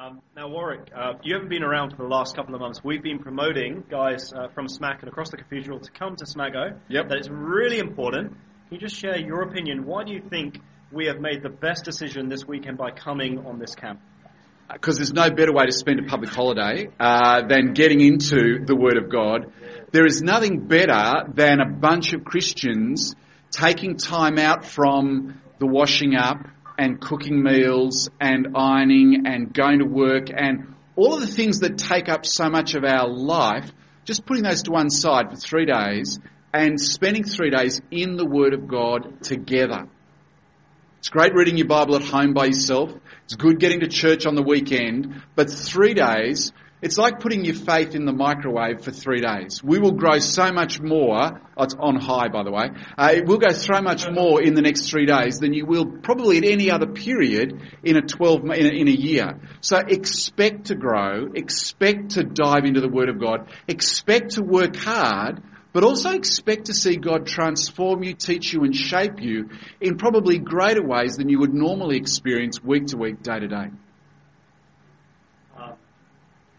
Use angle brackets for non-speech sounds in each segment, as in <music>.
Um, now, Warwick, uh, you haven't been around for the last couple of months. We've been promoting guys uh, from SMAC and across the cathedral to come to SMAGO. Yep. That it's really important. Can you just share your opinion? Why do you think we have made the best decision this weekend by coming on this camp? because there's no better way to spend a public holiday uh, than getting into the Word of God. There is nothing better than a bunch of Christians taking time out from the washing up and cooking meals and ironing and going to work and all of the things that take up so much of our life, just putting those to one side for three days and spending three days in the Word of God together. It's great reading your Bible at home by yourself. It's good getting to church on the weekend. But three days, it's like putting your faith in the microwave for three days. We will grow so much more. Oh, it's on high, by the way. Uh, it will go so much more in the next three days than you will probably at any other period in a 12, in a, in a year. So expect to grow. Expect to dive into the Word of God. Expect to work hard but also expect to see God transform you, teach you, and shape you in probably greater ways than you would normally experience week to week, day to day.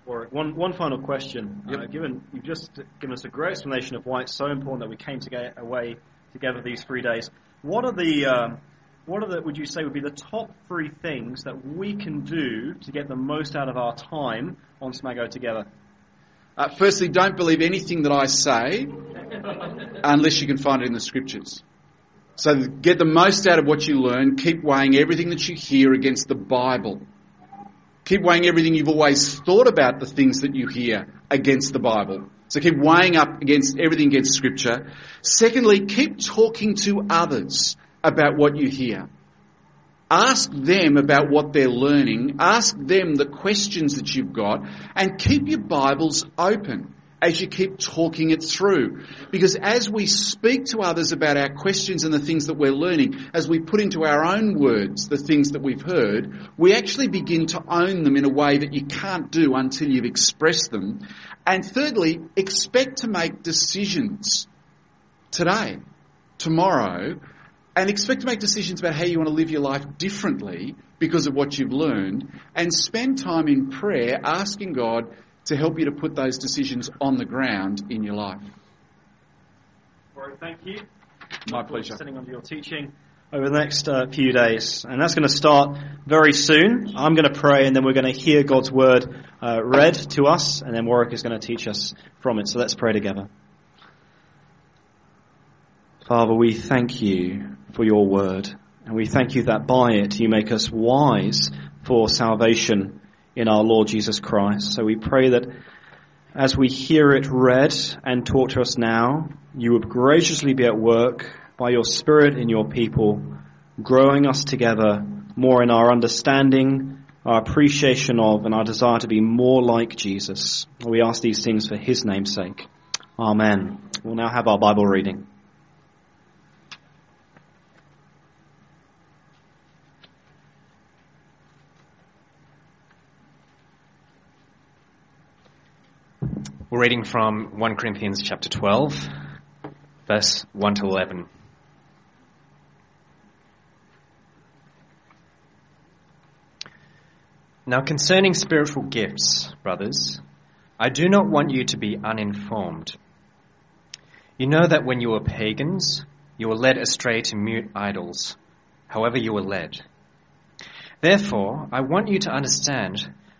Or one, one final question. Yep. Uh, given you've just given us a great explanation of why it's so important that we came to get away together these three days. What are the um, what are the would you say would be the top three things that we can do to get the most out of our time on Smago together? Uh, firstly, don't believe anything that I say unless you can find it in the scriptures. So get the most out of what you learn. Keep weighing everything that you hear against the Bible. Keep weighing everything you've always thought about the things that you hear against the Bible. So keep weighing up against everything against scripture. Secondly, keep talking to others about what you hear. Ask them about what they're learning. Ask them the questions that you've got and keep your Bibles open as you keep talking it through. Because as we speak to others about our questions and the things that we're learning, as we put into our own words the things that we've heard, we actually begin to own them in a way that you can't do until you've expressed them. And thirdly, expect to make decisions today, tomorrow, and expect to make decisions about how you want to live your life differently because of what you've learned and spend time in prayer asking God to help you to put those decisions on the ground in your life. Warwick, thank you. My pleasure. Sitting under your teaching over the next uh, few days, and that's going to start very soon. I'm going to pray, and then we're going to hear God's word uh, read to us, and then Warwick is going to teach us from it. So let's pray together. Father, we thank you for your word, and we thank you that by it you make us wise for salvation in our Lord Jesus Christ. So we pray that as we hear it read and taught to us now, you would graciously be at work by your Spirit in your people, growing us together more in our understanding, our appreciation of, and our desire to be more like Jesus. We ask these things for his name's sake. Amen. We'll now have our Bible reading. We're reading from 1 Corinthians chapter 12, verse 1 to 11. Now concerning spiritual gifts, brothers, I do not want you to be uninformed. You know that when you were pagans, you were led astray to mute idols, however you were led. Therefore, I want you to understand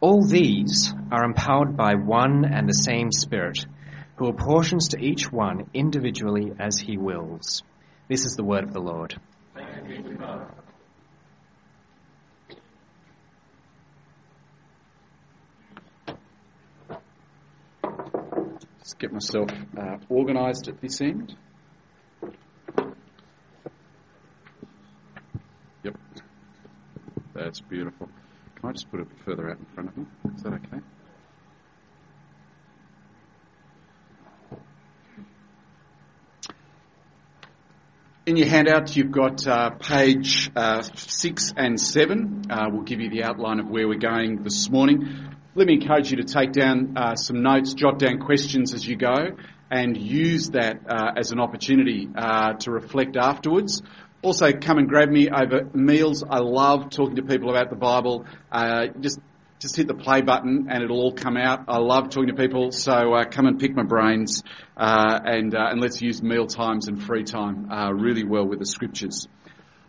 All these are empowered by one and the same Spirit, who apportions to each one individually as he wills. This is the word of the Lord. Just get myself uh, organised at this end. Yep. That's beautiful. Can I just put it further out in front of me? Is that okay? In your handout, you've got uh, page uh, six and seven. Uh, we'll give you the outline of where we're going this morning. Let me encourage you to take down uh, some notes, jot down questions as you go, and use that uh, as an opportunity uh, to reflect afterwards. Also, come and grab me over meals. I love talking to people about the Bible. just just hit the play button and it'll all come out. I love talking to people, so uh, come and pick my brains uh, and uh, and let's use meal times and free time uh, really well with the scriptures.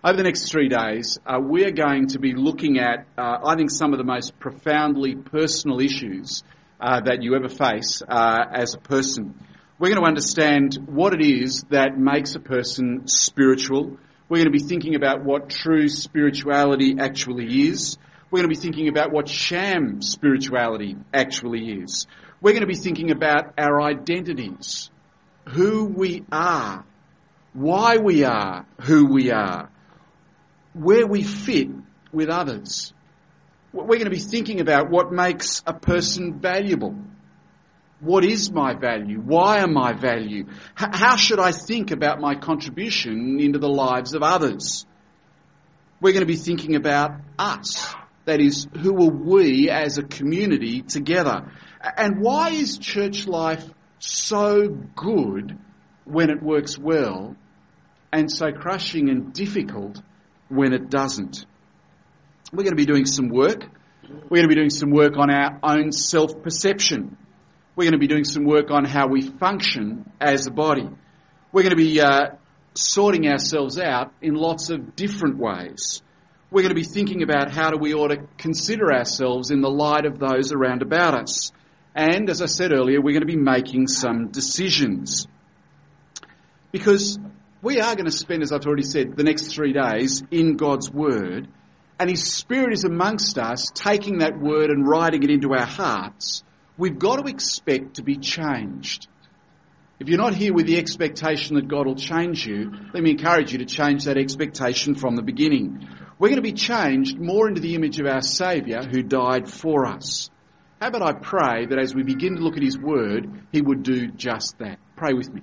Over the next three days, uh, we're going to be looking at, uh, I think, some of the most profoundly personal issues that you ever face as a person. We're going to understand what it is that makes a person spiritual. We're going to be thinking about what true spirituality actually is. We're going to be thinking about what sham spirituality actually is. We're going to be thinking about our identities, who we are, why we are who we are, where we fit with others. We're going to be thinking about what makes a person valuable. What is my value? Why am I value? How should I think about my contribution into the lives of others? We're going to be thinking about us. That is, who are we as a community together? And why is church life so good when it works well and so crushing and difficult when it doesn't? We're going to be doing some work. We're going to be doing some work on our own self perception. We're going to be doing some work on how we function as a body. We're going to be uh, sorting ourselves out in lots of different ways we're going to be thinking about how do we ought to consider ourselves in the light of those around about us. And as I said earlier, we're going to be making some decisions. Because we are going to spend, as I've already said, the next three days in God's Word, and His Spirit is amongst us, taking that Word and writing it into our hearts. We've got to expect to be changed. If you're not here with the expectation that God will change you, let me encourage you to change that expectation from the beginning. We're going to be changed more into the image of our Saviour who died for us. How about I pray that as we begin to look at His Word, He would do just that? Pray with me.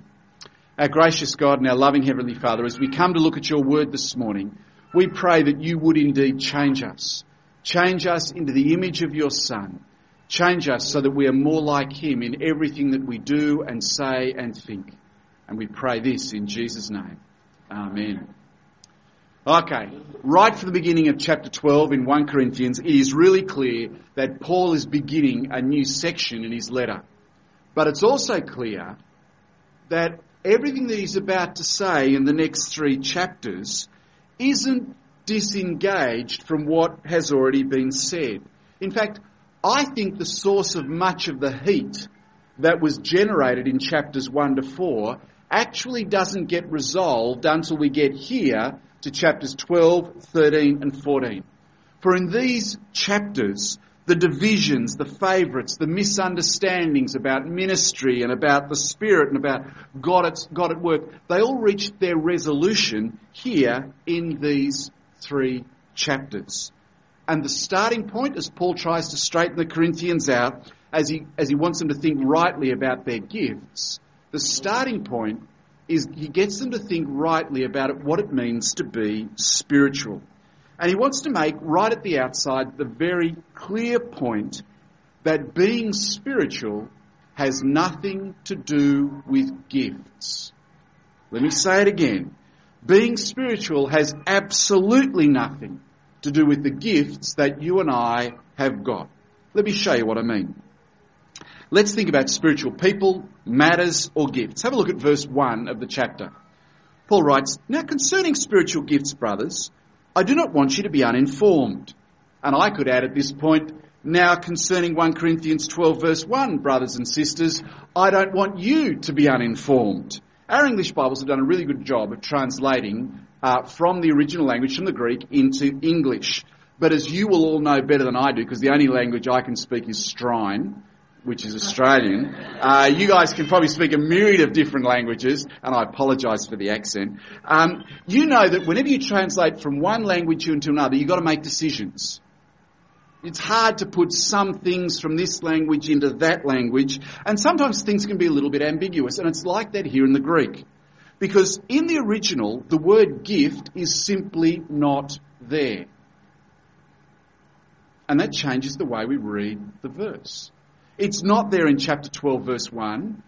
Our gracious God and our loving Heavenly Father, as we come to look at your Word this morning, we pray that you would indeed change us. Change us into the image of your Son. Change us so that we are more like Him in everything that we do and say and think. And we pray this in Jesus' name. Amen. Okay, right from the beginning of chapter 12 in 1 Corinthians, it is really clear that Paul is beginning a new section in his letter. But it's also clear that everything that he's about to say in the next three chapters isn't disengaged from what has already been said. In fact, I think the source of much of the heat that was generated in chapters 1 to 4 actually doesn't get resolved until we get here to chapters 12, 13 and 14. For in these chapters, the divisions, the favourites, the misunderstandings about ministry and about the Spirit and about God at, God at work, they all reach their resolution here in these three chapters. And the starting point, as Paul tries to straighten the Corinthians out, as he, as he wants them to think rightly about their gifts, the starting point is he gets them to think rightly about it, what it means to be spiritual. And he wants to make right at the outside the very clear point that being spiritual has nothing to do with gifts. Let me say it again. Being spiritual has absolutely nothing to do with the gifts that you and I have got. Let me show you what I mean. Let's think about spiritual people, matters, or gifts. Have a look at verse 1 of the chapter. Paul writes, Now concerning spiritual gifts, brothers, I do not want you to be uninformed. And I could add at this point, Now concerning 1 Corinthians 12 verse 1, brothers and sisters, I don't want you to be uninformed. Our English Bibles have done a really good job of translating uh, from the original language, from the Greek, into English. But as you will all know better than I do, because the only language I can speak is Strine, which is Australian, uh, you guys can probably speak a myriad of different languages, and I apologise for the accent. Um, you know that whenever you translate from one language into another, you've got to make decisions. It's hard to put some things from this language into that language, and sometimes things can be a little bit ambiguous, and it's like that here in the Greek. Because in the original, the word gift is simply not there. And that changes the way we read the verse. It's not there in chapter 12 verse 1,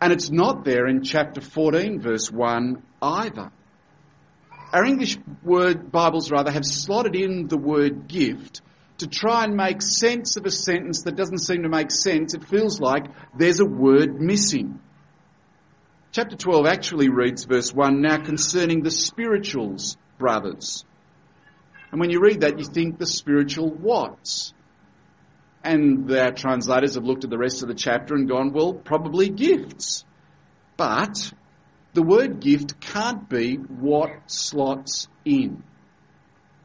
and it's not there in chapter 14 verse 1 either. Our English word Bibles rather have slotted in the word gift to try and make sense of a sentence that doesn't seem to make sense. It feels like there's a word missing. Chapter 12 actually reads verse 1, now concerning the spirituals, brothers. And when you read that, you think the spiritual what's? And our translators have looked at the rest of the chapter and gone, well, probably gifts. But the word gift can't be what slots in.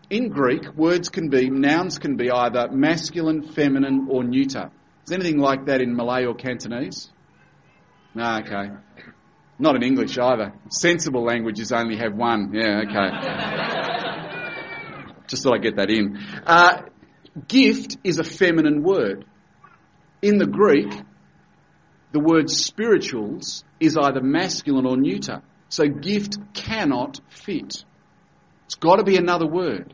In Greek, words can be, nouns can be either masculine, feminine, or neuter. Is anything like that in Malay or Cantonese? No, okay. Not in English either. Sensible languages only have one. Yeah, okay. <laughs> Just thought I'd get that in. Uh, gift is a feminine word. In the Greek, the word spirituals is either masculine or neuter. So gift cannot fit. It's got to be another word.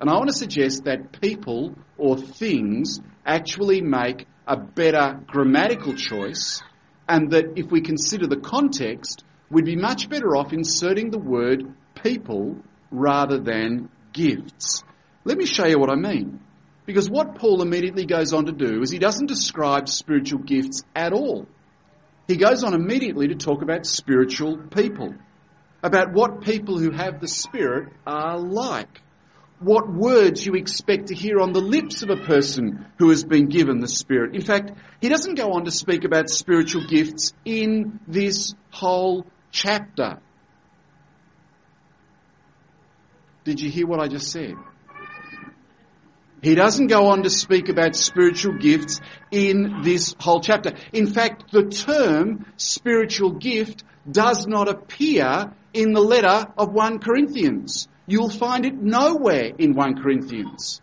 And I want to suggest that people or things actually make a better grammatical choice and that if we consider the context, we'd be much better off inserting the word people rather than gifts. Let me show you what I mean. Because what Paul immediately goes on to do is he doesn't describe spiritual gifts at all. He goes on immediately to talk about spiritual people, about what people who have the Spirit are like, what words you expect to hear on the lips of a person who has been given the Spirit. In fact, he doesn't go on to speak about spiritual gifts in this whole chapter. Did you hear what I just said? He doesn't go on to speak about spiritual gifts in this whole chapter. In fact, the term spiritual gift does not appear in the letter of 1 Corinthians. You'll find it nowhere in 1 Corinthians.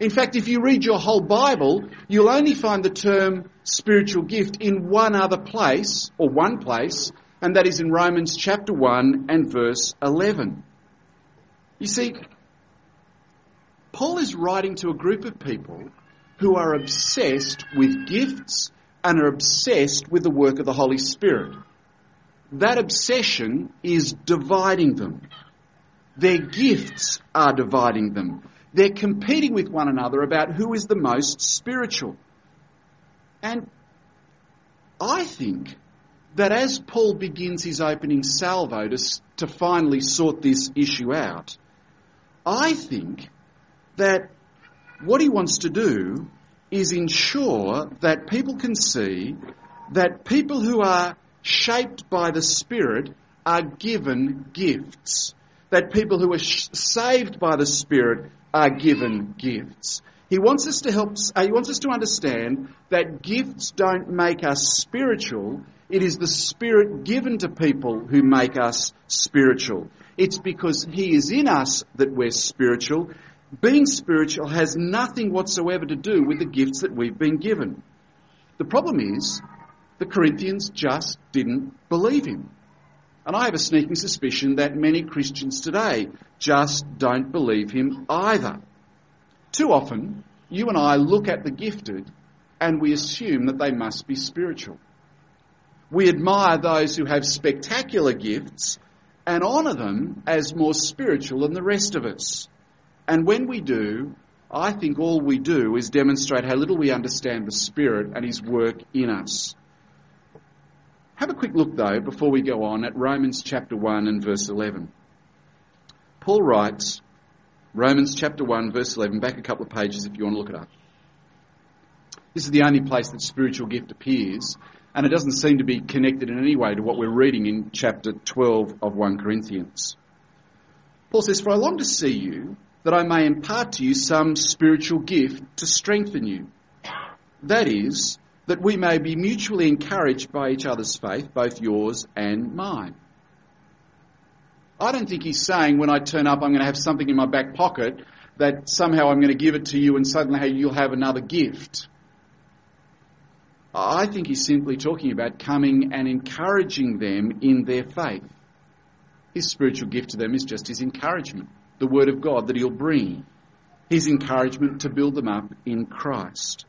In fact, if you read your whole Bible, you'll only find the term spiritual gift in one other place, or one place, and that is in Romans chapter 1 and verse 11. You see, Paul is writing to a group of people who are obsessed with gifts and are obsessed with the work of the Holy Spirit. That obsession is dividing them. Their gifts are dividing them. They're competing with one another about who is the most spiritual. And I think that as Paul begins his opening salvo to, to finally sort this issue out, I think that what he wants to do is ensure that people can see that people who are shaped by the Spirit are given gifts. That people who are sh- saved by the Spirit are given gifts. He wants us to help, uh, he wants us to understand that gifts don't make us spiritual. It is the Spirit given to people who make us spiritual. It's because He is in us that we're spiritual. Being spiritual has nothing whatsoever to do with the gifts that we've been given. The problem is, the Corinthians just didn't believe him. And I have a sneaking suspicion that many Christians today just don't believe him either. Too often, you and I look at the gifted and we assume that they must be spiritual. We admire those who have spectacular gifts and honour them as more spiritual than the rest of us. And when we do, I think all we do is demonstrate how little we understand the Spirit and His work in us. Have a quick look, though, before we go on, at Romans chapter 1 and verse 11. Paul writes, Romans chapter 1, verse 11, back a couple of pages if you want to look it up. This is the only place that spiritual gift appears, and it doesn't seem to be connected in any way to what we're reading in chapter 12 of 1 Corinthians. Paul says, For I long to see you, that I may impart to you some spiritual gift to strengthen you. That is, that we may be mutually encouraged by each other's faith, both yours and mine. I don't think he's saying when I turn up I'm going to have something in my back pocket that somehow I'm going to give it to you and suddenly you'll have another gift. I think he's simply talking about coming and encouraging them in their faith. His spiritual gift to them is just his encouragement, the word of God that he'll bring, his encouragement to build them up in Christ.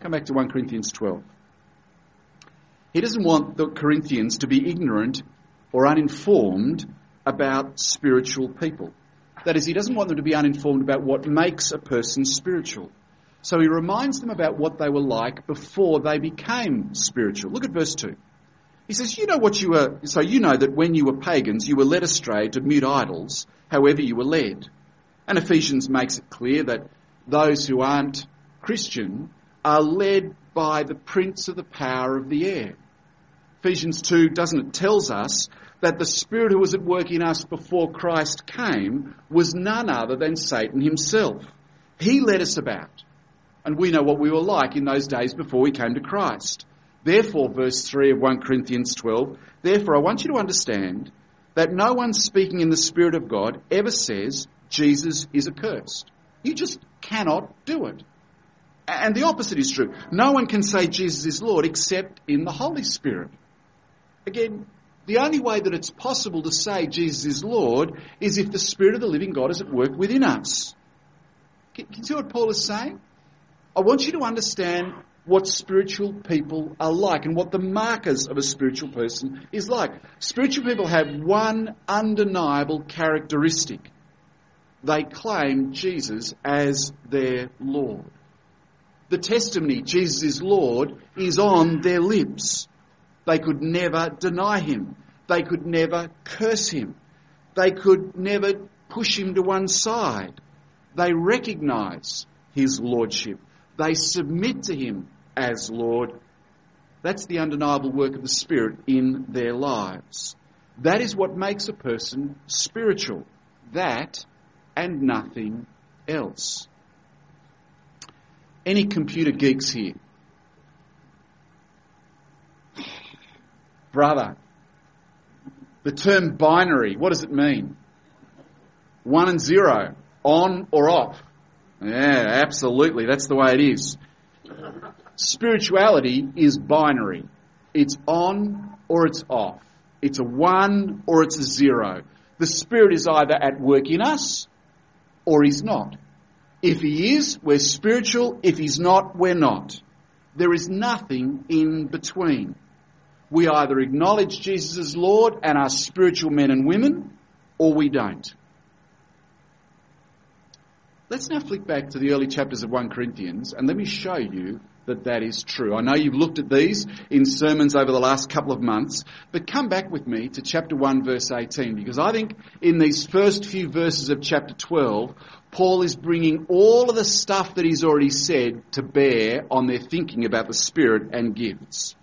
Come back to 1 Corinthians 12. He doesn't want the Corinthians to be ignorant or uninformed about spiritual people. That is, he doesn't want them to be uninformed about what makes a person spiritual. So he reminds them about what they were like before they became spiritual. Look at verse 2. He says, You know what you were, so you know that when you were pagans, you were led astray to mute idols, however you were led. And Ephesians makes it clear that those who aren't Christian are led by the prince of the power of the air. Ephesians 2, doesn't it, tells us that the Spirit who was at work in us before Christ came was none other than Satan himself. He led us about. And we know what we were like in those days before we came to Christ. Therefore, verse 3 of 1 Corinthians 12, therefore I want you to understand that no one speaking in the Spirit of God ever says Jesus is accursed. You just cannot do it. And the opposite is true. No one can say Jesus is Lord except in the Holy Spirit. Again, the only way that it's possible to say Jesus is Lord is if the Spirit of the living God is at work within us. Can, you see what Paul is saying? I want you to understand what spiritual people are like and what the markers of a spiritual person is like. Spiritual people have one undeniable characteristic. They claim Jesus as their Lord. The testimony, Jesus is Lord, is on their lips. They could never deny him. They could never curse him. They could never push him to one side. They recognize his lordship. They submit to him as Lord. That's the undeniable work of the Spirit in their lives. That is what makes a person spiritual. That and nothing else. Any computer geeks here? brother. The term binary, what does it mean? One and zero, on or off. Yeah, absolutely. That's the way it is. Spirituality is binary. It's on or it's off. It's a one or it's a zero. The Spirit is either at work in us or He's not. If He is, we're spiritual. If He's not, we're not. There is nothing in between. We either acknowledge Jesus as Lord and are spiritual men and women, or we don't. Let's now flick back to the early chapters of 1 Corinthians and let me show you that that is true. I know you've looked at these in sermons over the last couple of months, but come back with me to chapter 1 verse 18 because I think in these first few verses of chapter 12, Paul is bringing all of the stuff that he's already said to bear on their thinking about the Spirit and gifts.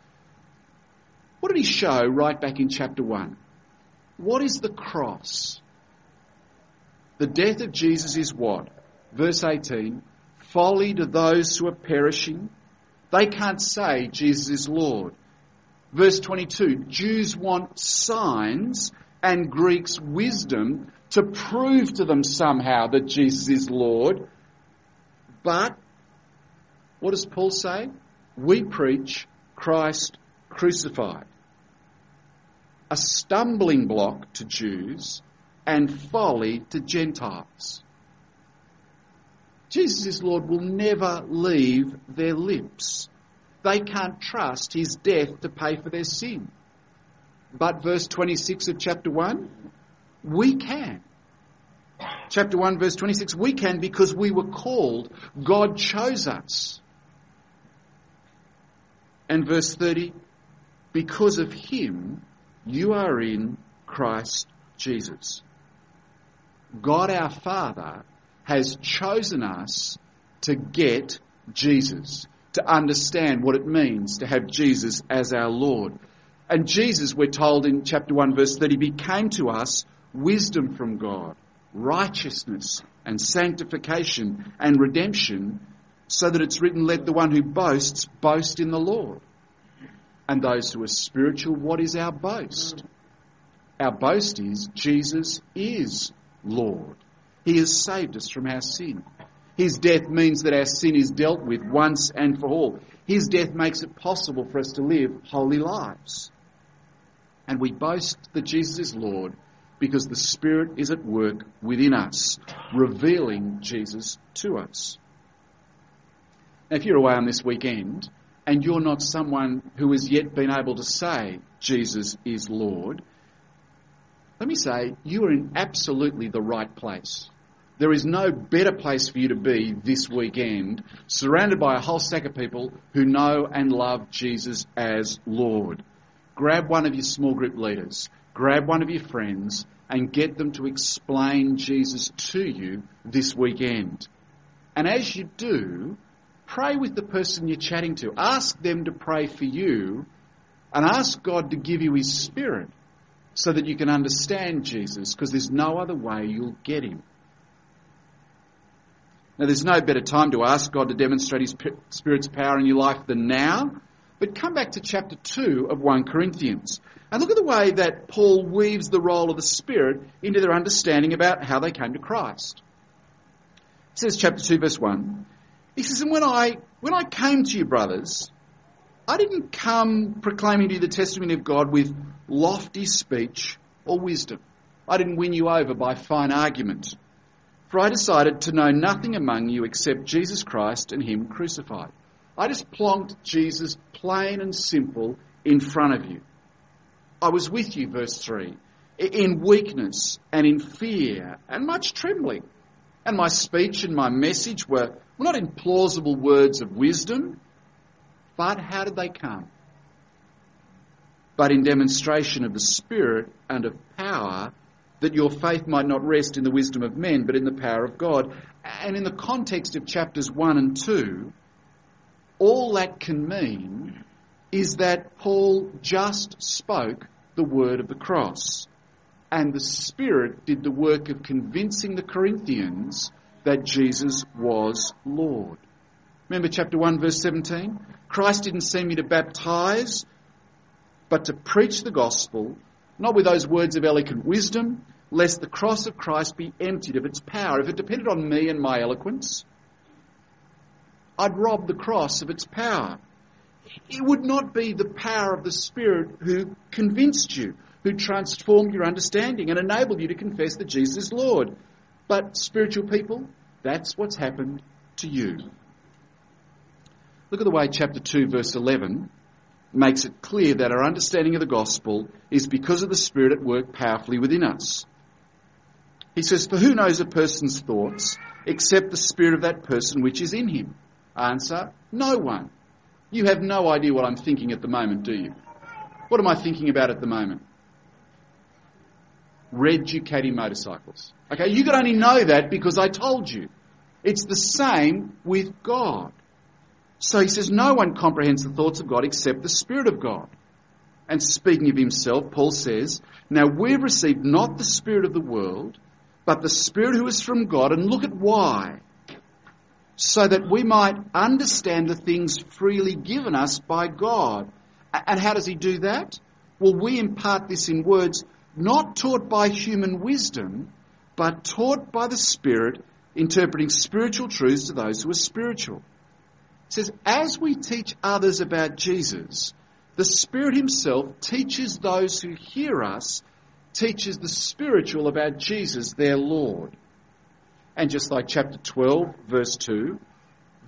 What did he show right back in chapter 1? What is the cross? The death of Jesus is what? Verse 18 folly to those who are perishing. They can't say Jesus is Lord. Verse 22 Jews want signs and Greeks wisdom to prove to them somehow that Jesus is Lord. But what does Paul say? We preach Christ crucified a stumbling block to Jews and folly to Gentiles. Jesus' is Lord will never leave their lips. They can't trust his death to pay for their sin. But verse 26 of chapter 1, we can. Chapter 1, verse 26, we can because we were called. God chose us. And verse 30, because of him, you are in Christ Jesus. God our Father has chosen us to get Jesus, to understand what it means to have Jesus as our Lord. And Jesus, we're told in chapter 1 verse 30, became to us wisdom from God, righteousness and sanctification and redemption, so that it's written, let the one who boasts boast in the Lord. And those who are spiritual, what is our boast? Our boast is Jesus is Lord. He has saved us from our sin. His death means that our sin is dealt with once and for all. His death makes it possible for us to live holy lives. And we boast that Jesus is Lord because the Spirit is at work within us, revealing Jesus to us. Now, if you're away on this weekend and you're not someone who has yet been able to say Jesus is Lord, let me say you are in absolutely the right place. There is no better place for you to be this weekend, surrounded by a whole stack of people who know and love Jesus as Lord. Grab one of your small group leaders, grab one of your friends, and get them to explain Jesus to you this weekend. And as you do, pray with the person you're chatting to. Ask them to pray for you, and ask God to give you His Spirit so that you can understand Jesus, because there's no other way you'll get Him. Now, there's no better time to ask God to demonstrate His Spirit's power in your life than now. But come back to chapter 2 of 1 Corinthians and look at the way that Paul weaves the role of the Spirit into their understanding about how they came to Christ. He says, chapter 2, verse 1, he says, And when I, when I came to you, brothers, I didn't come proclaiming to you the testimony of God with lofty speech or wisdom. I didn't win you over by fine argument. For I decided to know nothing among you except Jesus Christ and Him crucified. I just plonked Jesus plain and simple in front of you. I was with you, verse 3, in weakness and in fear and much trembling. And my speech and my message were, not in plausible words of wisdom, but how did they come? But in demonstration of the Spirit and of power that your faith might not rest in the wisdom of men, but in the power of God. And in the context of chapters 1 and 2, all that can mean is that Paul just spoke the word of the cross. And the Spirit did the work of convincing the Corinthians that Jesus was Lord. Remember chapter 1, verse 17? Christ didn't send me to baptize, but to preach the gospel not with those words of eloquent wisdom, lest the cross of Christ be emptied of its power. If it depended on me and my eloquence, I'd rob the cross of its power. It would not be the power of the Spirit who convinced you, who transformed your understanding and enabled you to confess that Jesus is Lord. But spiritual people, that's what's happened to you. Look at the way chapter 2 verse 11 makes it clear that our understanding of the gospel is because of the Spirit at work powerfully within us. He says, For who knows a person's thoughts except the Spirit of that person which is in him? Answer, no one. You have no idea what I'm thinking at the moment, do you? What am I thinking about at the moment? Red Ducati motorcycles. Okay, you could only know that because I told you. It's the same with God. So he says, No one comprehends the thoughts of God except the Spirit of God. And speaking of himself, Paul says, Now we've received not the Spirit of the world, but the Spirit who is from God, and look at why. So that we might understand the things freely given us by God. And how does he do that? Well, we impart this in words not taught by human wisdom, but taught by the Spirit, interpreting spiritual truths to those who are spiritual. Says, as we teach others about Jesus, the Spirit Himself teaches those who hear us, teaches the spiritual about Jesus, their Lord. And just like chapter 12, verse 2,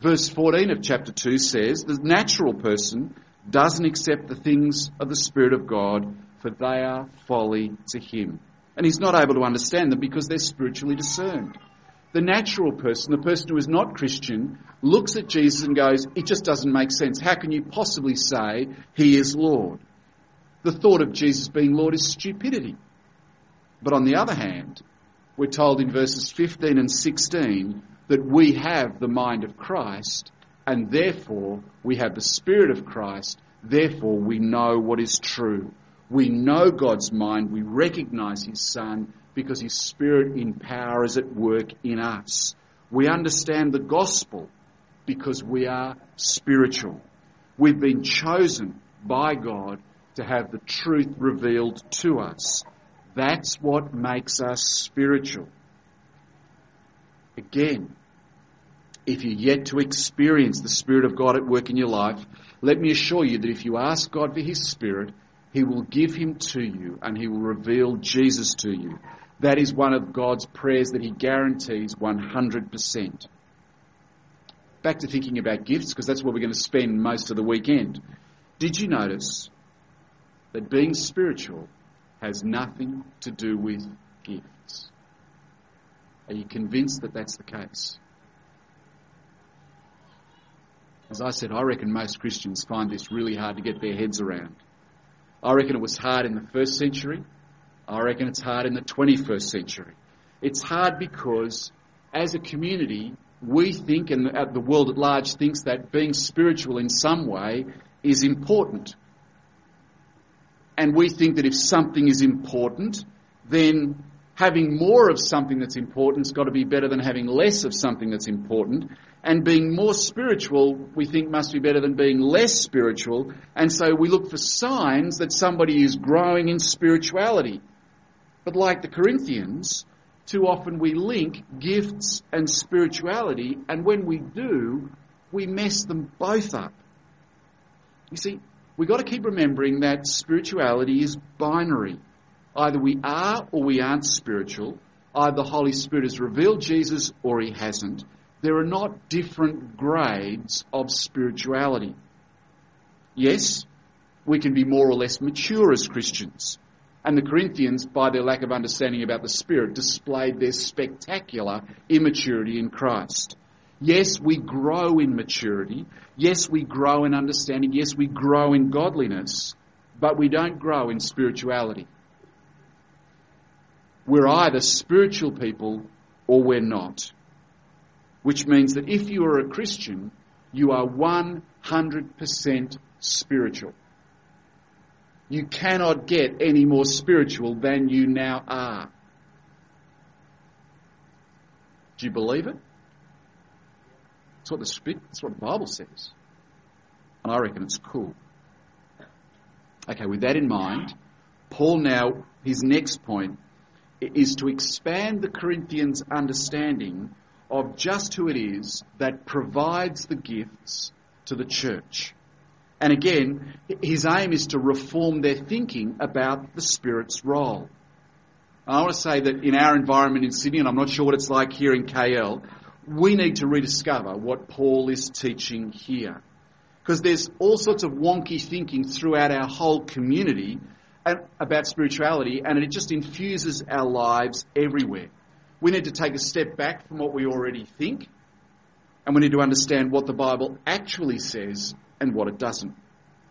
verse 14 of chapter 2 says, the natural person doesn't accept the things of the Spirit of God, for they are folly to him. And he's not able to understand them because they're spiritually discerned. The natural person, the person who is not Christian, looks at Jesus and goes, It just doesn't make sense. How can you possibly say he is Lord? The thought of Jesus being Lord is stupidity. But on the other hand, we're told in verses 15 and 16 that we have the mind of Christ and therefore we have the Spirit of Christ, therefore we know what is true. We know God's mind, we recognize His Son because His Spirit in power is at work in us. We understand the gospel because we are spiritual. We've been chosen by God to have the truth revealed to us. That's what makes us spiritual. Again, if you're yet to experience the Spirit of God at work in your life, let me assure you that if you ask God for His Spirit, He will give Him to you and He will reveal Jesus to you. That is one of God's prayers that He guarantees 100%. Back to thinking about gifts, because that's where we're going to spend most of the weekend. Did you notice that being spiritual has nothing to do with gifts? Are you convinced that that's the case? As I said, I reckon most Christians find this really hard to get their heads around. I reckon it was hard in the first century. I reckon it's hard in the 21st century. It's hard because as a community, we think, and the world at large thinks, that being spiritual in some way is important. And we think that if something is important, then having more of something that's important has got to be better than having less of something that's important. And being more spiritual, we think must be better than being less spiritual. And so we look for signs that somebody is growing in spirituality. But like the Corinthians, too often we link gifts and spirituality, and when we do, we mess them both up. You see, we've got to keep remembering that spirituality is binary. Either we are or we aren't spiritual. Either the Holy Spirit has revealed Jesus or he hasn't. There are not different grades of spirituality. Yes, we can be more or less mature as Christians. And the Corinthians, by their lack of understanding about the Spirit, displayed their spectacular immaturity in Christ. Yes, we grow in maturity. Yes, we grow in understanding. Yes, we grow in godliness. But we don't grow in spirituality. We're either spiritual people or we're not. Which means that if you are a Christian, you are 100% spiritual. You cannot get any more spiritual than you now are. Do you believe it? That's what the that's what the Bible says. And I reckon it's cool. Okay, with that in mind, Paul now, his next point is to expand the Corinthians' understanding of just who it is that provides the gifts to the church. And again, his aim is to reform their thinking about the Spirit's role. I want to say that in our environment in Sydney, and I'm not sure what it's like here in KL, we need to rediscover what Paul is teaching here. Because there's all sorts of wonky thinking throughout our whole community about spirituality, and it just infuses our lives everywhere. We need to take a step back from what we already think, and we need to understand what the Bible actually says and what it doesn't.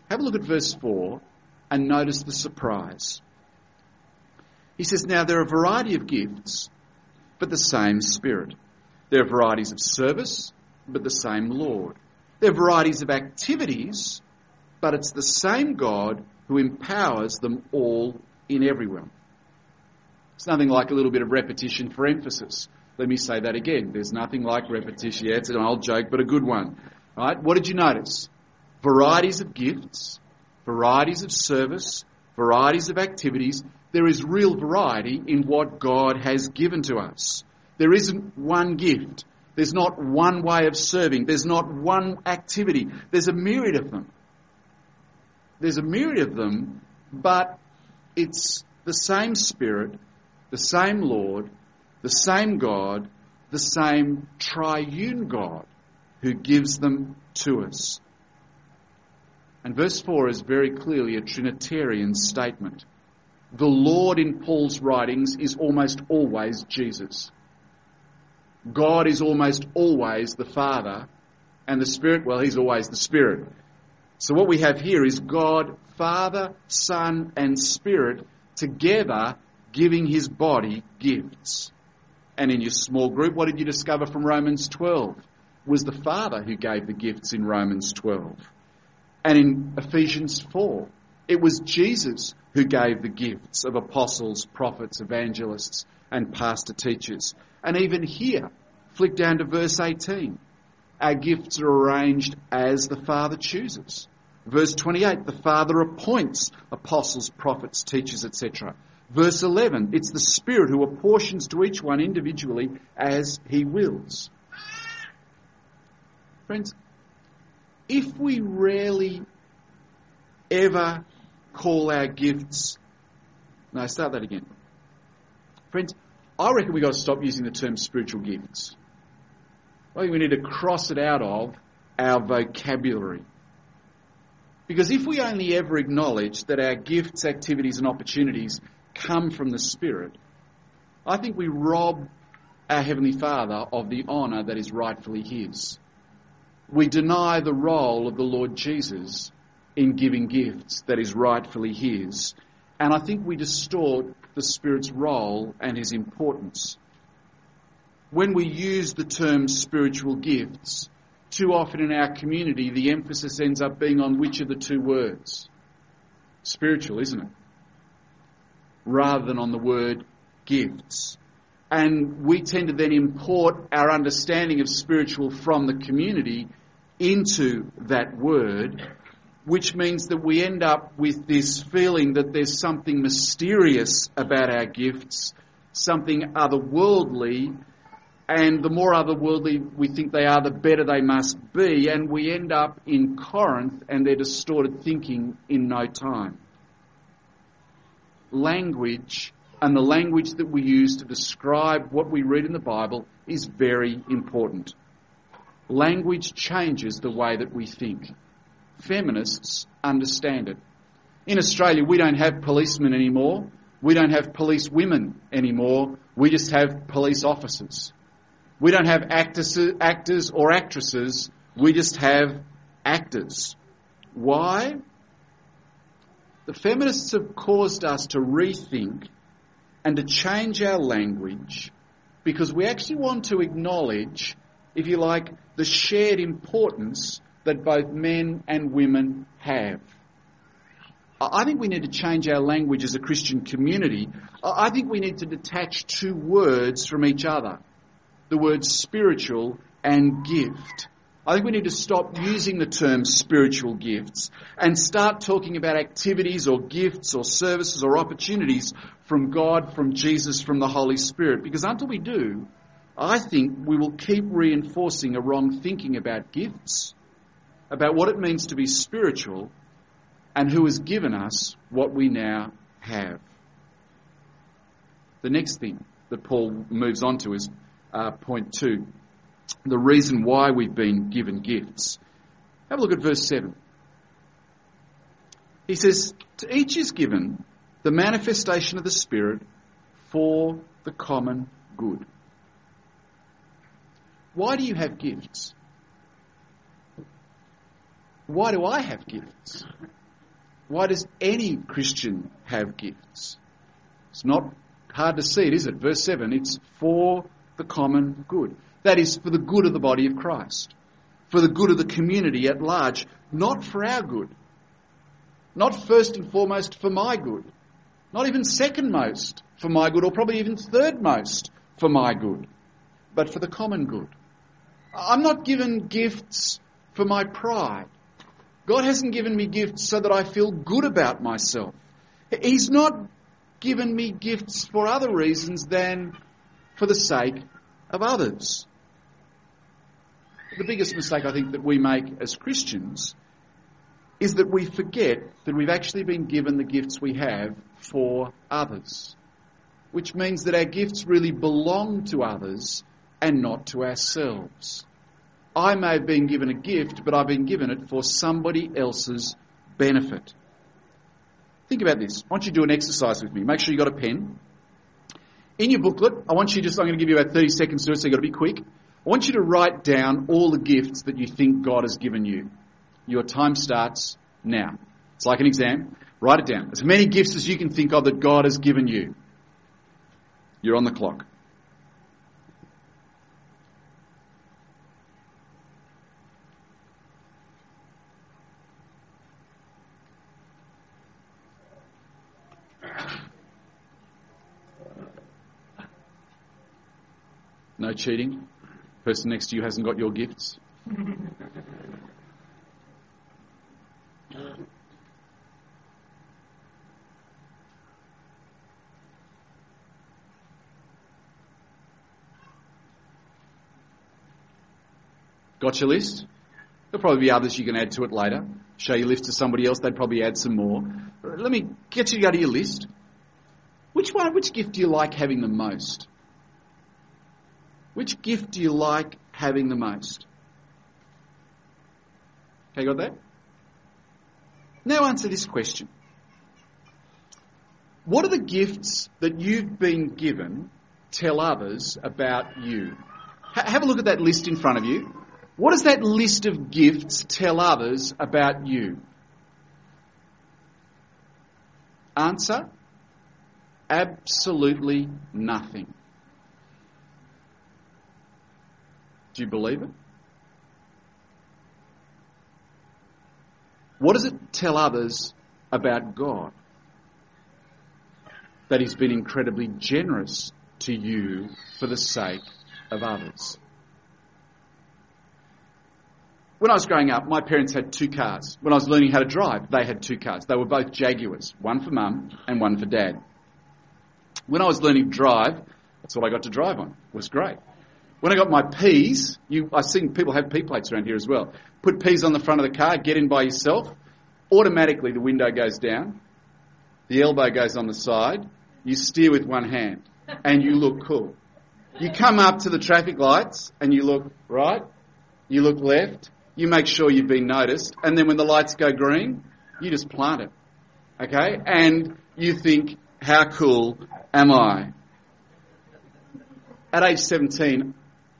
Have a look at verse 4 and notice the surprise. He says, Now there are a variety of gifts, but the same Spirit. There are varieties of service, but the same Lord. There are varieties of activities, but it's the same God who empowers them all in everyone. It's nothing like a little bit of repetition for emphasis. Let me say that again. There's nothing like repetition. Yeah, it's an old joke, but a good one. Right? What did you notice? Varieties of gifts, varieties of service, varieties of activities. There is real variety in what God has given to us. There isn't one gift. There's not one way of serving. There's not one activity. There's a myriad of them. There's a myriad of them, but it's the same Spirit, the same Lord, the same God, the same triune God who gives them to us. And verse 4 is very clearly a Trinitarian statement. The Lord in Paul's writings is almost always Jesus. God is almost always the Father, and the Spirit, well, He's always the Spirit. So what we have here is God, Father, Son, and Spirit together giving His body gifts. And in your small group, what did you discover from Romans 12? was the Father who gave the gifts in Romans 12. And in Ephesians 4, it was Jesus who gave the gifts of apostles, prophets, evangelists, and pastor teachers. And even here, flick down to verse 18. Our gifts are arranged as the Father chooses. Verse 28, the Father appoints apostles, prophets, teachers, etc. Verse 11, it's the Spirit who apportions to each one individually as He wills. Friends, if we rarely ever call our gifts, no, start that again. Friends, I reckon we've got to stop using the term spiritual gifts. I think we need to cross it out of our vocabulary. Because if we only ever acknowledge that our gifts, activities, and opportunities come from the Spirit, I think we rob our Heavenly Father of the honour that is rightfully His. We deny the role of the Lord Jesus in giving gifts that is rightfully His. And I think we distort the Spirit's role and His importance when we use the term spiritual gifts, too often in our community the emphasis ends up being on which of the two words? Spiritual, isn't it? Rather than on the word gifts. And we tend to then import our understanding of spiritual from the community into that word, which means that we end up with this feeling that there's something mysterious about our gifts, something otherworldly, and the more otherworldly we think they are, the better they must be, and we end up in Corinth and their distorted thinking in no time. Language and the language that we use to describe what we read in the Bible is very important. Language changes the way that we think. Feminists understand it. In Australia, we don't have policemen anymore. We don't have police women anymore. We just have police officers. We don't have actors, or actresses, we just have actors. Why? The feminists have caused us to rethink and to change our language because we actually want to acknowledge, if you like, the shared importance that both men and women have. I think we need to change our language as a Christian community. I think we need to detach two words from each other the words spiritual and gift. I think we need to stop using the term spiritual gifts and start talking about activities or gifts or services or opportunities from God, from Jesus, from the Holy Spirit. Because until we do, I think we will keep reinforcing a wrong thinking about gifts, about what it means to be spiritual, and who has given us what we now have. The next thing that Paul moves on to is uh, point two, the reason why we've been given gifts. Have a look at verse 7. He says, To each is given the manifestation of the Spirit for the common good. Why do you have gifts? Why do I have gifts? Why does any Christian have gifts? It's not hard to see it, is it? Verse 7 it's for the common good. That is for the good of the body of Christ, for the good of the community at large, not for our good. Not first and foremost for my good. Not even second most for my good, or probably even third most for my good, but for the common good. I'm not given gifts for my pride. God hasn't given me gifts so that I feel good about myself. He's not given me gifts for other reasons than for the sake of others. The biggest mistake I think that we make as Christians is that we forget that we've actually been given the gifts we have for others. Which means that our gifts really belong to others and not to ourselves. I may have been given a gift, but I've been given it for somebody else's benefit. Think about this. I want you to do an exercise with me. Make sure you've got a pen. In your booklet, I want you just, I'm going to give you about 30 seconds to do it, so you've got to be quick. I want you to write down all the gifts that you think God has given you. Your time starts now. It's like an exam. Write it down. As many gifts as you can think of that God has given you. You're on the clock. No cheating. Person next to you hasn't got your gifts. Got your list? There'll probably be others you can add to it later. Show your list to somebody else, they'd probably add some more. Let me get you go to your list. Which one, which gift do you like having the most? Which gift do you like having the most? Okay, got that? Now answer this question. What are the gifts that you've been given tell others about you? Ha- have a look at that list in front of you. What does that list of gifts tell others about you? Answer absolutely nothing. Do you believe it? What does it tell others about God? That He's been incredibly generous to you for the sake of others. When I was growing up, my parents had two cars. When I was learning how to drive, they had two cars. They were both Jaguars, one for mum and one for dad. When I was learning to drive, that's all I got to drive on. It was great. When I got my P's, you, I've seen people have P plates around here as well. Put P's on the front of the car, get in by yourself. Automatically, the window goes down, the elbow goes on the side. You steer with one hand, and you look cool. You come up to the traffic lights, and you look right, you look left, you make sure you've been noticed, and then when the lights go green, you just plant it. Okay? And you think, how cool am I? At age 17,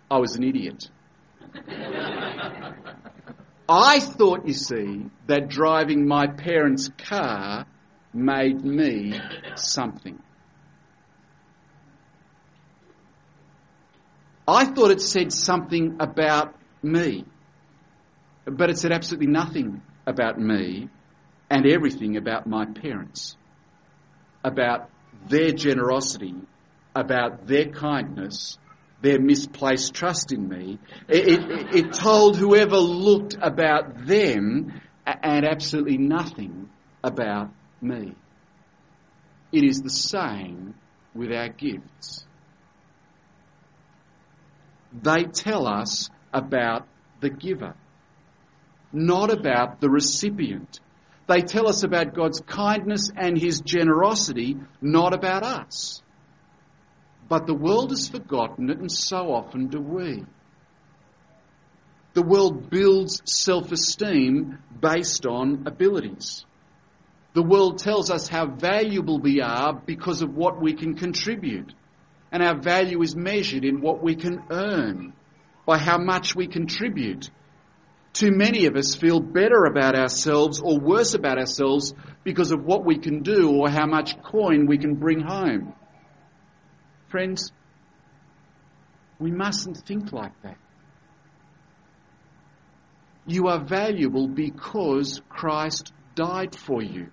I was an idiot. I thought, you see, that driving my parents' car made me something. I thought it said something about me. But it said absolutely nothing about me and everything about my parents, about their generosity, about their kindness, their misplaced trust in me. It, it, it, told whoever looked about them and absolutely nothing about me. It is the same with our gifts. They tell us about the giver not about the recipient. They tell us about God's kindness and His generosity, not about us. But the world has forgotten it, and so often do we. The world builds self esteem based on abilities. The world tells us how valuable we are because of what we can contribute. And our value is measured in what we can earn, by how much we contribute, too many of us feel better about ourselves or worse about ourselves because of what we can do or how much coin we can bring home. Friends, we mustn't think like that. You are valuable because Christ died for you.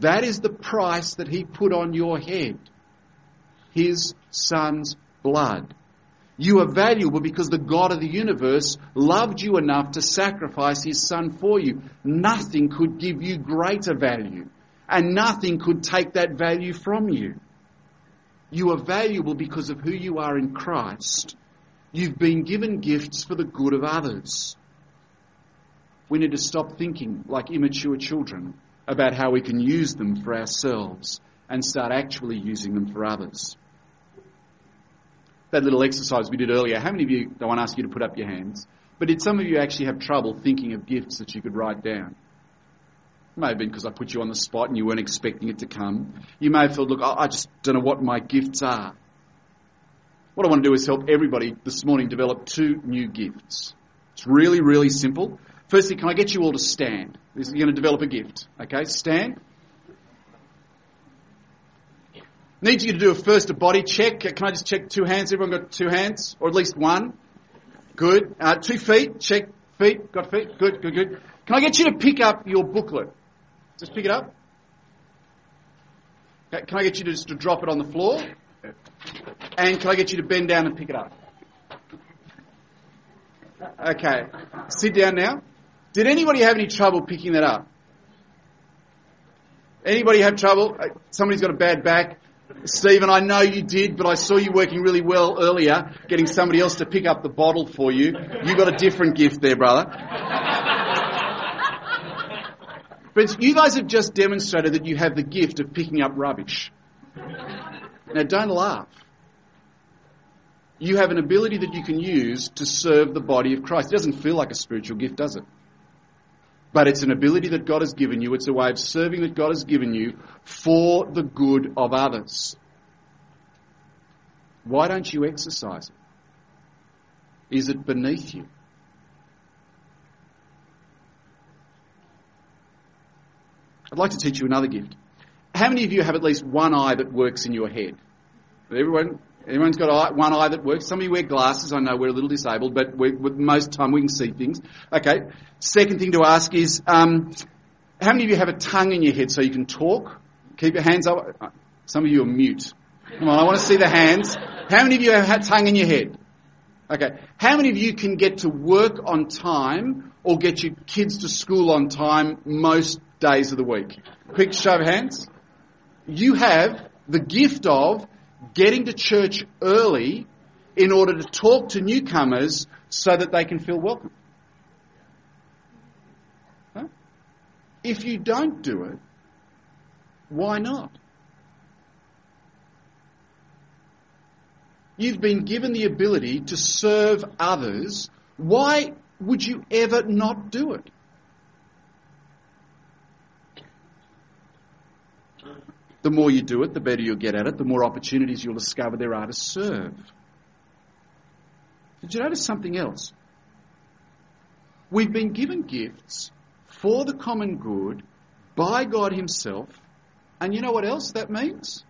That is the price that He put on your head. His Son's blood. You are valuable because the God of the universe loved you enough to sacrifice his son for you. Nothing could give you greater value, and nothing could take that value from you. You are valuable because of who you are in Christ. You've been given gifts for the good of others. We need to stop thinking like immature children about how we can use them for ourselves and start actually using them for others that little exercise we did earlier, how many of you, I won't ask you to put up your hands, but did some of you actually have trouble thinking of gifts that you could write down? May have been because I put you on the spot and you weren't expecting it to come. You may have felt, look, I just don't know what my gifts are. What I want to do is help everybody this morning develop two new gifts. It's really, really simple. Firstly, can I get you all to stand? You're going to develop a gift. Okay, stand. Need you to do a first a body check. Can I just check two hands? Everyone got two hands? Or at least one? Good. Uh, two feet. Check feet. Got feet? Good, good, good. Can I get you to pick up your booklet? Just pick it up. Can I get you to just to drop it on the floor? And can I get you to bend down and pick it up? Okay. Sit down now. Did anybody have any trouble picking that up? Anybody have trouble? Uh, Somebody's got a bad back. Stephen, I know you did, but I saw you working really well earlier, getting somebody else to pick up the bottle for you. You got a different gift there, brother. Friends, you guys have just demonstrated that you have the gift of picking up rubbish. Now, don't laugh. You have an ability that you can use to serve the body of Christ. It doesn't feel like a spiritual gift, does it? But it's an ability that God has given you. It's a way of serving that God has given you for the good of others. Why don't you exercise it? Is it beneath you? I'd like to teach you another gift. How many of you have at least one eye that works in your head? Everyone, everyone's got one eye that works. Some of you wear glasses. I know we're a little disabled, but most time we can see things. Okay. Second thing to ask is, um, how many of you have a tongue in your head so you can talk? Keep your hands up. Some of you are mute. Come on, I want to see the hands. How many of you have a tongue in your head? Okay. How many of you can get to work on time or get your kids to school on time most days of the week? Quick show of hands. You have the gift of getting to church early in order to talk to newcomers so that they can feel welcome. Huh? If you don't do it, why not? You've been given the ability to serve others. Why would you ever not do it? The more you do it, the better you'll get at it, the more opportunities you'll discover there are to serve. Did you notice something else? We've been given gifts for the common good by God Himself, and you know what else that means?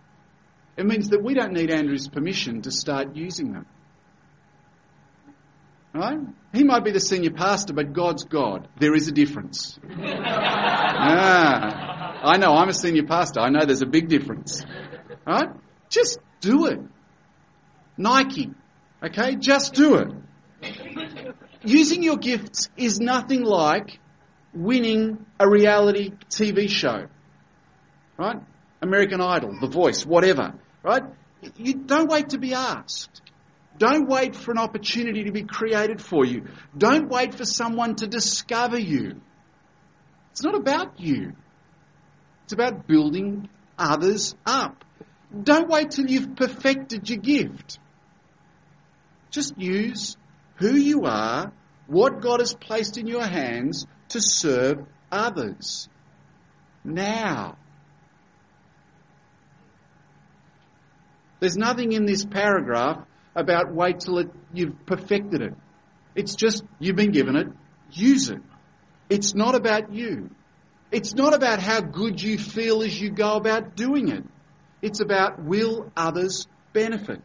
It means that we don't need Andrew's permission to start using them. Right? He might be the senior pastor, but God's God. There is a difference. <laughs> ah, I know, I'm a senior pastor. I know there's a big difference. Right? Just do it. Nike. Okay? Just do it. Using your gifts is nothing like winning a reality TV show. Right? American Idol, The Voice, whatever. Right? You don't wait to be asked. Don't wait for an opportunity to be created for you. Don't wait for someone to discover you. It's not about you. It's about building others up. Don't wait till you've perfected your gift. Just use who you are, what God has placed in your hands to serve others. Now. There's nothing in this paragraph about wait till it, you've perfected it. It's just you've been given it, use it. It's not about you. It's not about how good you feel as you go about doing it. It's about will others benefit?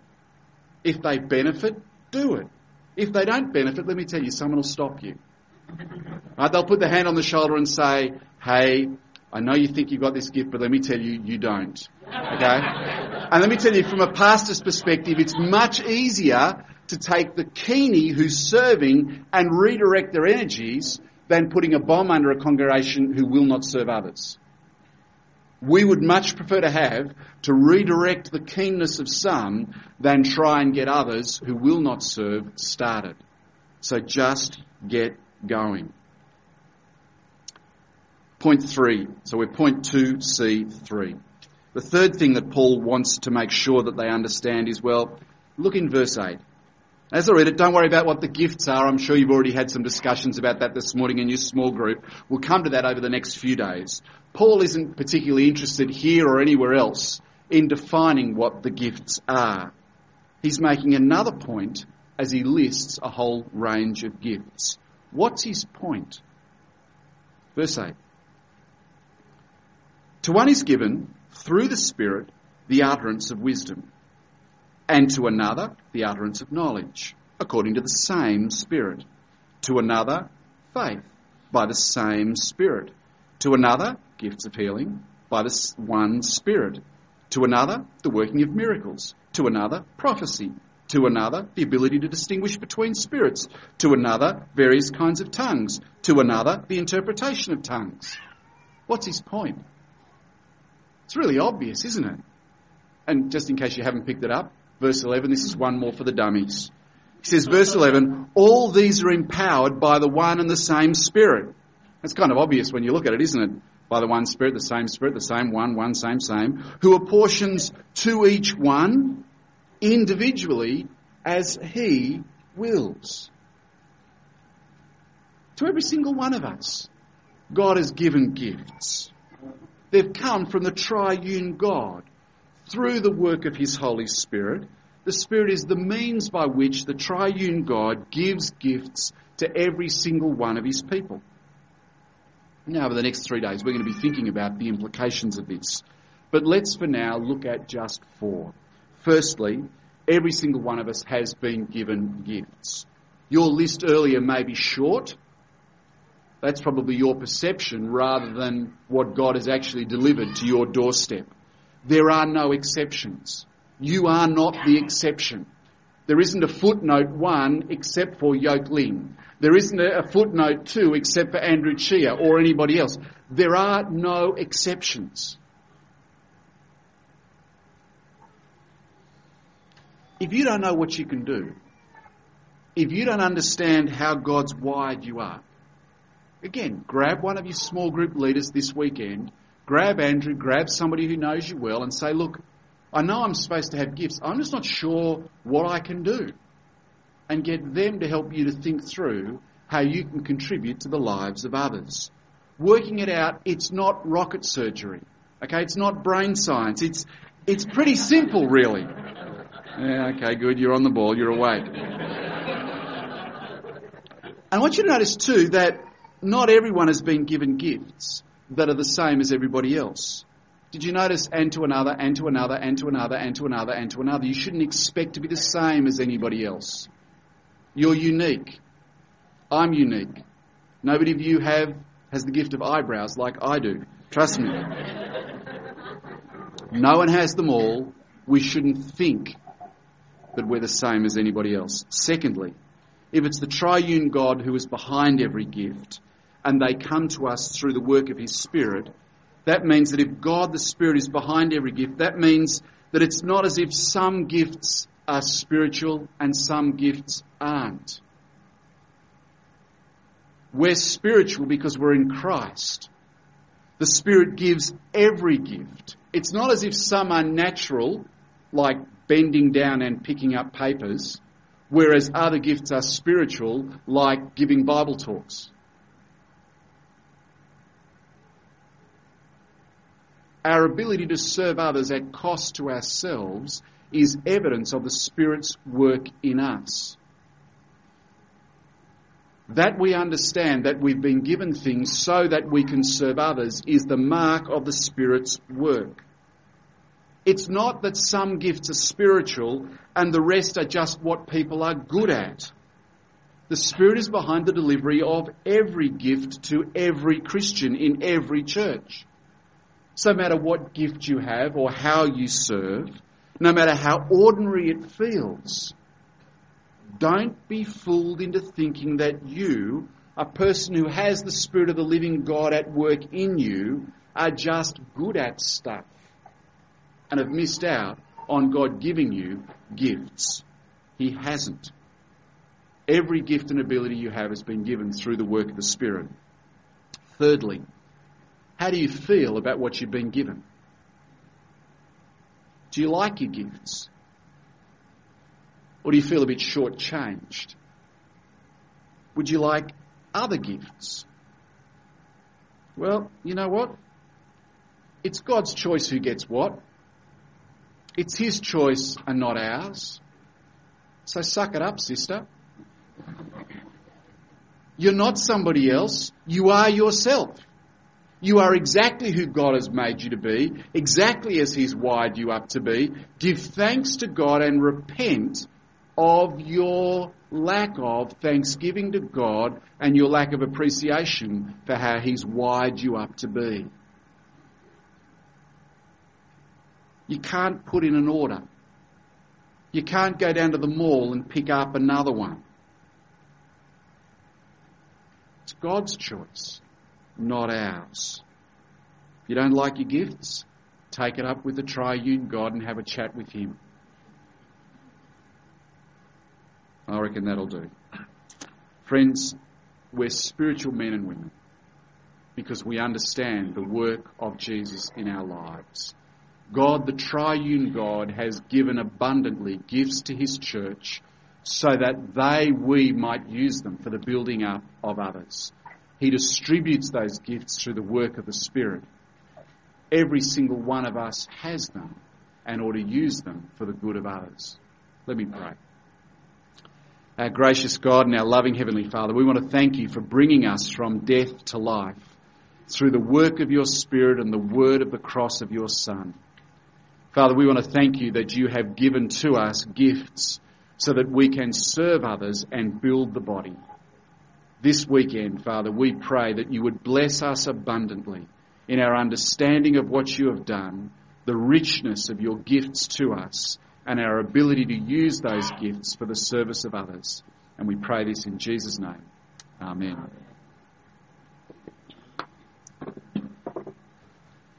If they benefit, do it. If they don't benefit, let me tell you, someone will stop you. Right, they'll put their hand on the shoulder and say, hey, I know you think you've got this gift, but let me tell you, you don't. Okay? And let me tell you, from a pastor's perspective, it's much easier to take the keenie who's serving and redirect their energies than putting a bomb under a congregation who will not serve others. We would much prefer to have to redirect the keenness of some than try and get others who will not serve started. So just get going. Point three. So we're point two, C three. The third thing that Paul wants to make sure that they understand is, well, look in verse 8. As I read it, don't worry about what the gifts are. I'm sure you've already had some discussions about that this morning in your small group. We'll come to that over the next few days. Paul isn't particularly interested here or anywhere else in defining what the gifts are. He's making another point as he lists a whole range of gifts. What's his point? Verse 8. To one is given through the Spirit the utterance of wisdom, and to another the utterance of knowledge, according to the same Spirit. To another, faith, by the same Spirit. To another, gifts of healing, by the one Spirit. To another, the working of miracles. To another, prophecy. To another, the ability to distinguish between spirits. To another, various kinds of tongues. To another, the interpretation of tongues. What's his point? It's really obvious, isn't it? And just in case you haven't picked it up, verse 11, this is one more for the dummies. He says, verse 11, all these are empowered by the one and the same Spirit. It's kind of obvious when you look at it, isn't it? By the one Spirit, the same Spirit, the same one, one, same, same, who apportions to each one individually as he wills. To every single one of us, God has given gifts. They've come from the triune God through the work of His Holy Spirit. The Spirit is the means by which the triune God gives gifts to every single one of His people. Now, over the next three days, we're going to be thinking about the implications of this. But let's for now look at just four. Firstly, every single one of us has been given gifts. Your list earlier may be short, that's probably your perception rather than what God has actually delivered to your doorstep. There are no exceptions. You are not the exception. There isn't a footnote one except for Yoke Ling. There isn't a footnote two except for Andrew Chia or anybody else. There are no exceptions. If you don't know what you can do, if you don't understand how God's wired you are, Again, grab one of your small group leaders this weekend, grab Andrew, grab somebody who knows you well, and say, Look, I know I'm supposed to have gifts. I'm just not sure what I can do. And get them to help you to think through how you can contribute to the lives of others. Working it out, it's not rocket surgery. Okay, it's not brain science. It's, it's pretty simple, really. Yeah, okay, good. You're on the ball. You're awake. I want you to notice too that not everyone has been given gifts that are the same as everybody else. Did you notice and to another, and to another, and to another, and to another, and to another? You shouldn't expect to be the same as anybody else. You're unique. I'm unique. Nobody of you have has the gift of eyebrows like I do. Trust me. No one has them all. We shouldn't think that we're the same as anybody else. Secondly, if it's the triune God who is behind every gift, and they come to us through the work of His Spirit, that means that if God the Spirit is behind every gift, that means that it's not as if some gifts are spiritual and some gifts aren't. We're spiritual because we're in Christ. The Spirit gives every gift. It's not as if some are natural, like bending down and picking up papers, whereas other gifts are spiritual, like giving Bible talks. Our ability to serve others at cost to ourselves is evidence of the Spirit's work in us. That we understand that we've been given things so that we can serve others is the mark of the Spirit's work. It's not that some gifts are spiritual and the rest are just what people are good at. The Spirit is behind the delivery of every gift to every Christian in every church. So no matter what gift you have or how you serve, no matter how ordinary it feels, don't be fooled into thinking that you, a person who has the Spirit of the living God at work in you, are just good at stuff and have missed out on God giving you gifts. He hasn't. Every gift and ability you have has been given through the work of the Spirit. Thirdly, how do you feel about what you've been given? Do you like your gifts? Or do you feel a bit shortchanged? Would you like other gifts? Well, you know what? It's God's choice who gets what. It's His choice and not ours. So suck it up, sister. You're not somebody else. You are yourself. You are exactly who God has made you to be, exactly as He's wired you up to be. Give thanks to God and repent of your lack of thanksgiving to God and your lack of appreciation for how He's wired you up to be. You can't put in an order. You can't go down to the mall and pick up another one. It's God's choice, not ours. If you don't like your gifts, take it up with the triune God and have a chat with Him. I reckon that'll do. Friends, we're spiritual men and women because we understand the work of Jesus in our lives. God, the triune God, has given abundantly gifts to his church so that they, we might use them for the building up of others. He distributes those gifts through the work of the Spirit. Every single one of us has them and ought to use them for the good of others. Let me pray. Our gracious God and our loving Heavenly Father, we want to thank you for bringing us from death to life through the work of your Spirit and the word of the cross of your Son. Father, we want to thank you that you have given to us gifts so that we can serve others and build the body. This weekend, Father, we pray that you would bless us abundantly in our understanding of what you have done, the richness of your gifts to us, and our ability to use those gifts for the service of others. And we pray this in Jesus' name. Amen.